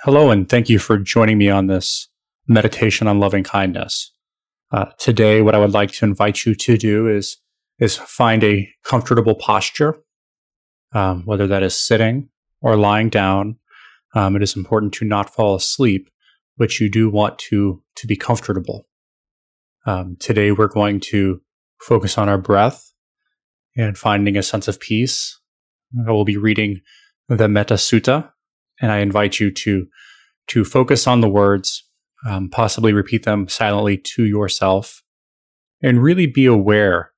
Hello, and thank you for joining me on this meditation on loving kindness. Uh, today, what I would like to invite you to do is is find a comfortable posture, um, whether that is sitting or lying down. Um, it is important to not fall asleep, but you do want to to be comfortable. Um, today, we're going to focus on our breath and finding a sense of peace. I will be reading the Metta Sutta, and I invite you to to focus on the words, um, possibly repeat them silently to yourself, and really be aware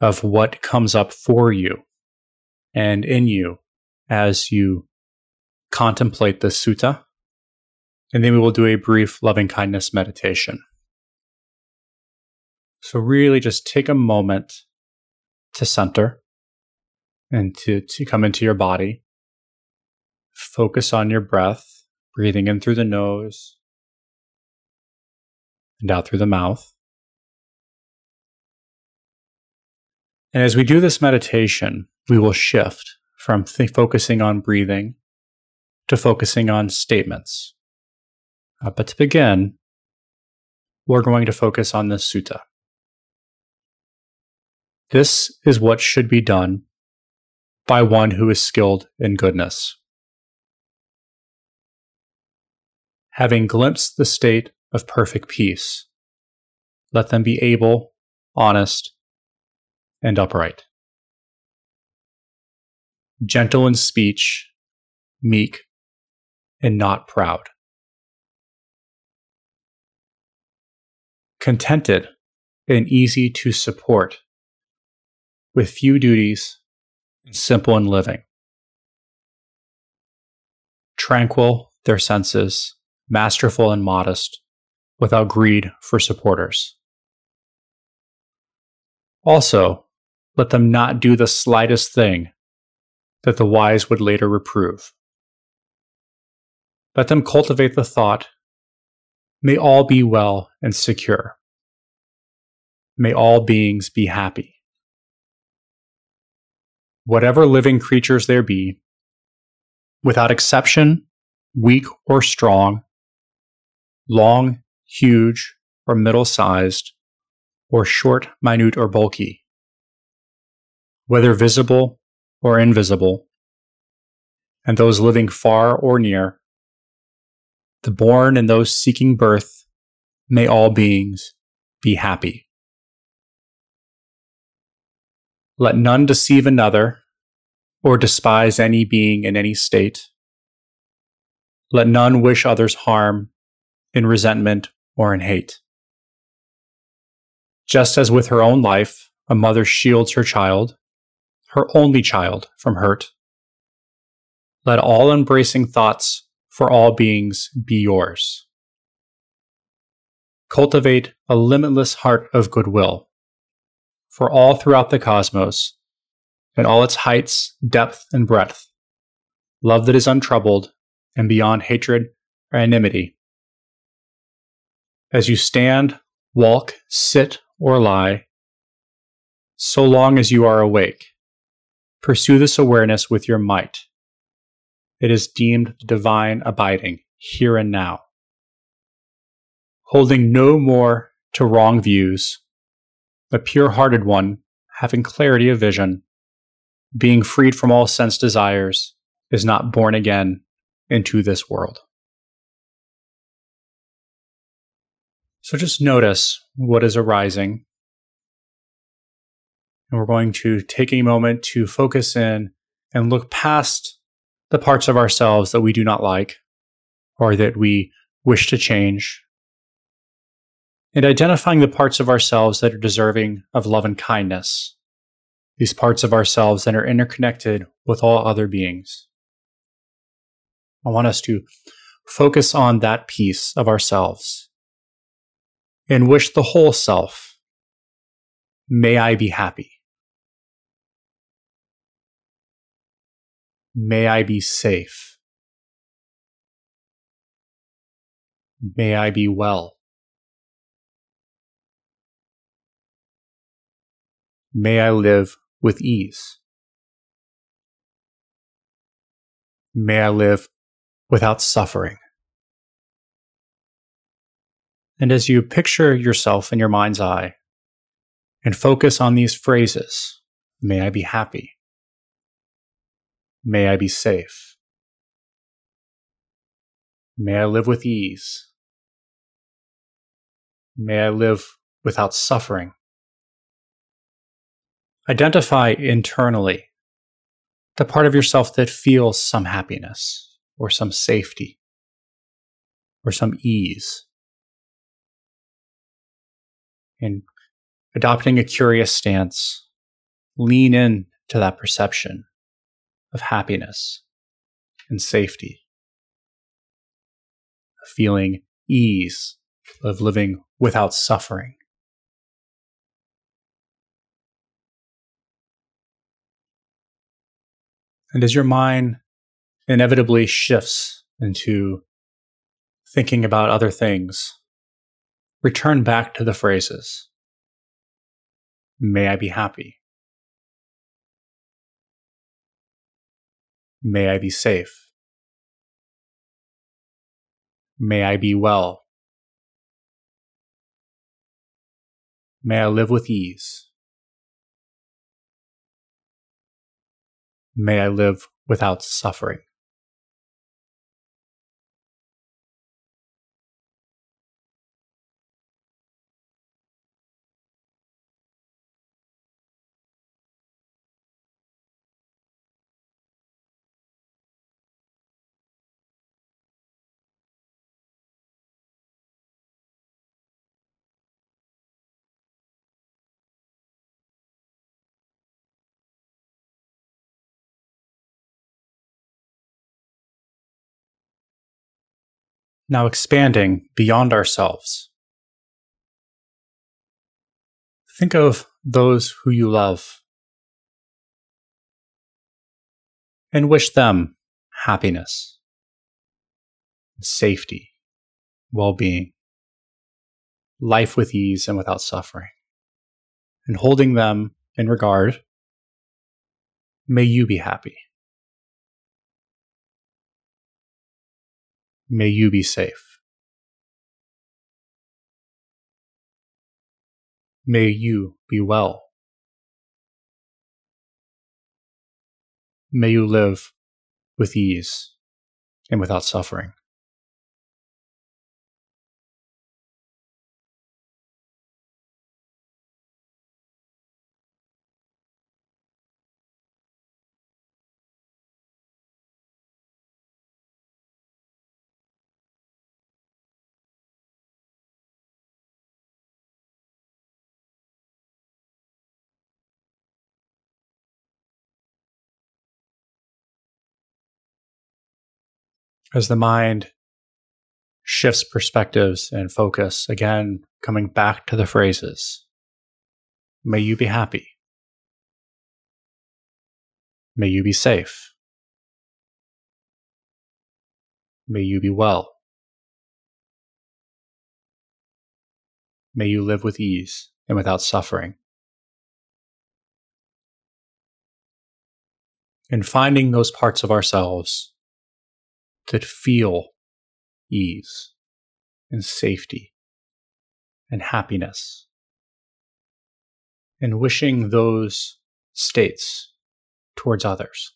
of what comes up for you and in you as you contemplate the sutta. And then we will do a brief loving kindness meditation. So, really, just take a moment to center and to, to come into your body. Focus on your breath, breathing in through the nose and out through the mouth. And as we do this meditation, we will shift from th- focusing on breathing to focusing on statements. Uh, but to begin, we're going to focus on the sutta. This is what should be done by one who is skilled in goodness. Having glimpsed the state of perfect peace, let them be able, honest, and upright. Gentle in speech, meek, and not proud. Contented and easy to support, with few duties and simple in living. Tranquil their senses, masterful and modest, without greed for supporters. Also, let them not do the slightest thing that the wise would later reprove. Let them cultivate the thought, may all be well and secure. May all beings be happy. Whatever living creatures there be, without exception, weak or strong, long, huge, or middle sized, or short, minute, or bulky, whether visible or invisible, and those living far or near, the born and those seeking birth, may all beings be happy. Let none deceive another or despise any being in any state. Let none wish others harm in resentment or in hate. Just as with her own life, a mother shields her child, her only child, from hurt, let all embracing thoughts for all beings be yours. Cultivate a limitless heart of goodwill for all throughout the cosmos, in all its heights, depth, and breadth. Love that is untroubled and beyond hatred or enmity as you stand, walk, sit, or lie, so long as you are awake. Pursue this awareness with your might. It is deemed divine abiding here and now. Holding no more to wrong views, a pure hearted one, having clarity of vision, being freed from all sense desires, is not born again into this world. So just notice what is arising. And we're going to take a moment to focus in and look past the parts of ourselves that we do not like or that we wish to change. And identifying the parts of ourselves that are deserving of love and kindness, these parts of ourselves that are interconnected with all other beings. I want us to focus on that piece of ourselves and wish the whole self, may I be happy. May I be safe. May I be well. May I live with ease. May I live without suffering. And as you picture yourself in your mind's eye and focus on these phrases, may I be happy. May I be safe. May I live with ease. May I live without suffering. Identify internally the part of yourself that feels some happiness or some safety or some ease. And adopting a curious stance, lean in to that perception of happiness and safety, of feeling ease, of living without suffering. And as your mind inevitably shifts into thinking about other things, return back to the phrases May I be happy. May I be safe. May I be well. May I live with ease. May I live without suffering. Now expanding beyond ourselves. Think of those who you love and wish them happiness, safety, well being, life with ease and without suffering. And holding them in regard, may you be happy. May you be safe. May you be well. May you live with ease and without suffering. As the mind shifts perspectives and focus, again, coming back to the phrases May you be happy. May you be safe. May you be well. May you live with ease and without suffering. And finding those parts of ourselves that feel ease and safety and happiness. And wishing those states towards others.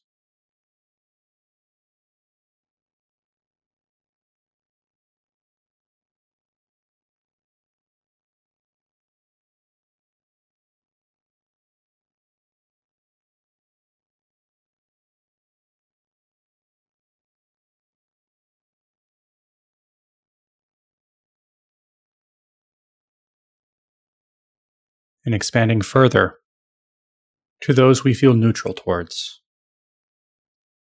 And expanding further to those we feel neutral towards.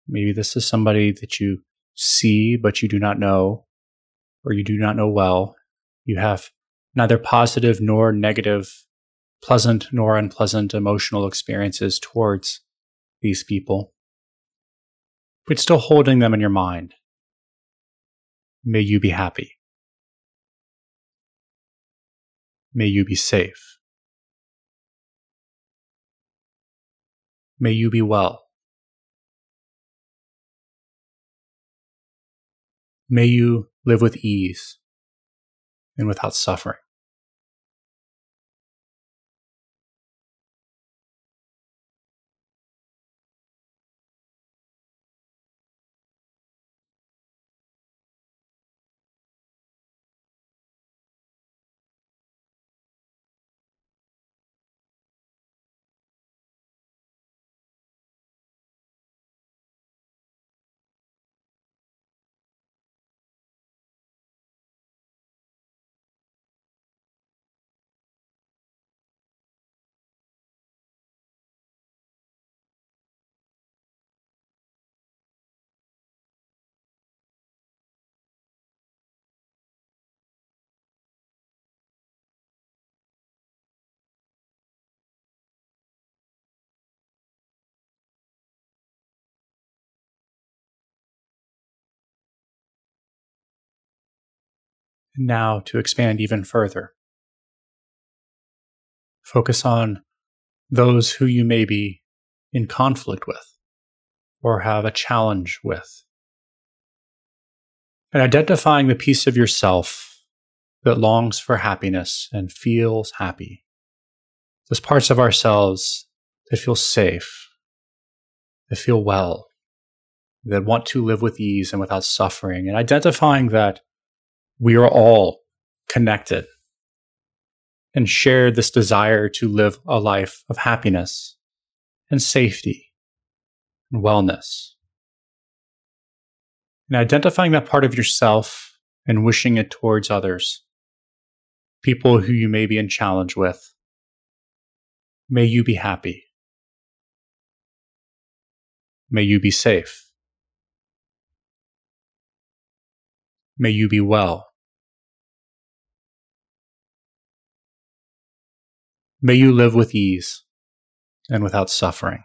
Maybe this is somebody that you see but you do not know, or you do not know well. You have neither positive nor negative, pleasant nor unpleasant emotional experiences towards these people, but still holding them in your mind. May you be happy. May you be safe. May you be well. May you live with ease and without suffering. Now to expand even further. Focus on those who you may be in conflict with or have a challenge with. And identifying the piece of yourself that longs for happiness and feels happy. Those parts of ourselves that feel safe, that feel well, that want to live with ease and without suffering, and identifying that we are all connected and share this desire to live a life of happiness and safety and wellness. And identifying that part of yourself and wishing it towards others, people who you may be in challenge with. May you be happy. May you be safe. May you be well. May you live with ease and without suffering.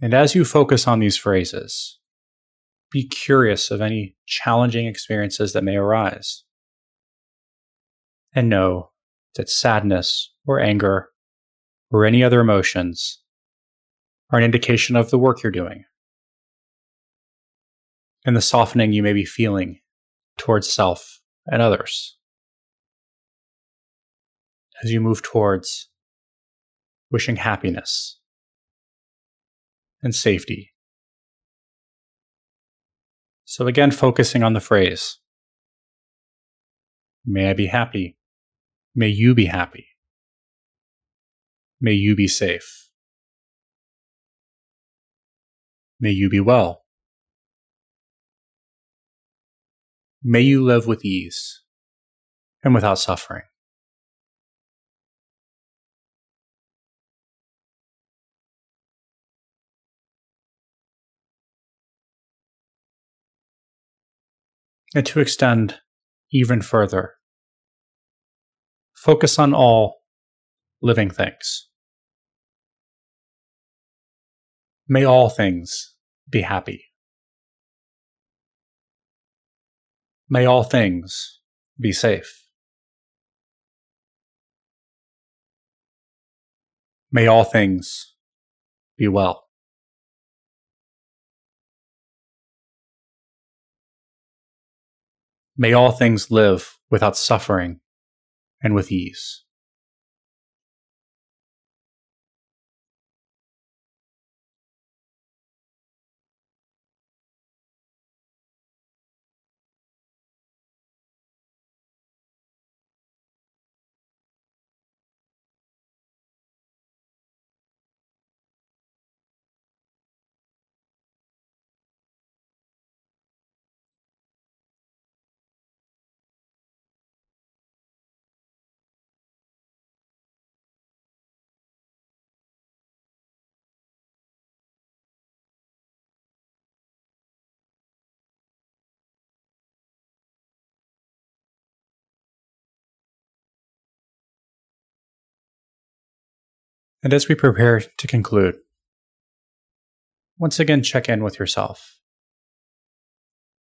And as you focus on these phrases, be curious of any challenging experiences that may arise. And know that sadness or anger or any other emotions are an indication of the work you're doing and the softening you may be feeling towards self and others as you move towards wishing happiness and safety. So, again, focusing on the phrase May I be happy. May you be happy. May you be safe. May you be well. May you live with ease and without suffering. And to extend even further, focus on all living things. May all things be happy. May all things be safe. May all things be well. May all things live without suffering and with ease. And as we prepare to conclude, once again check in with yourself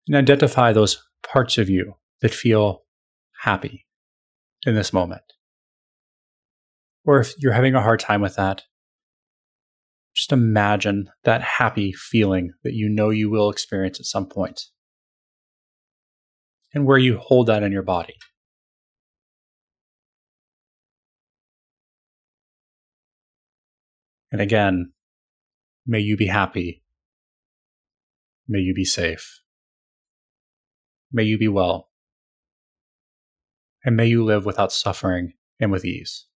and identify those parts of you that feel happy in this moment. Or if you're having a hard time with that, just imagine that happy feeling that you know you will experience at some point and where you hold that in your body. And again, may you be happy. May you be safe. May you be well. And may you live without suffering and with ease.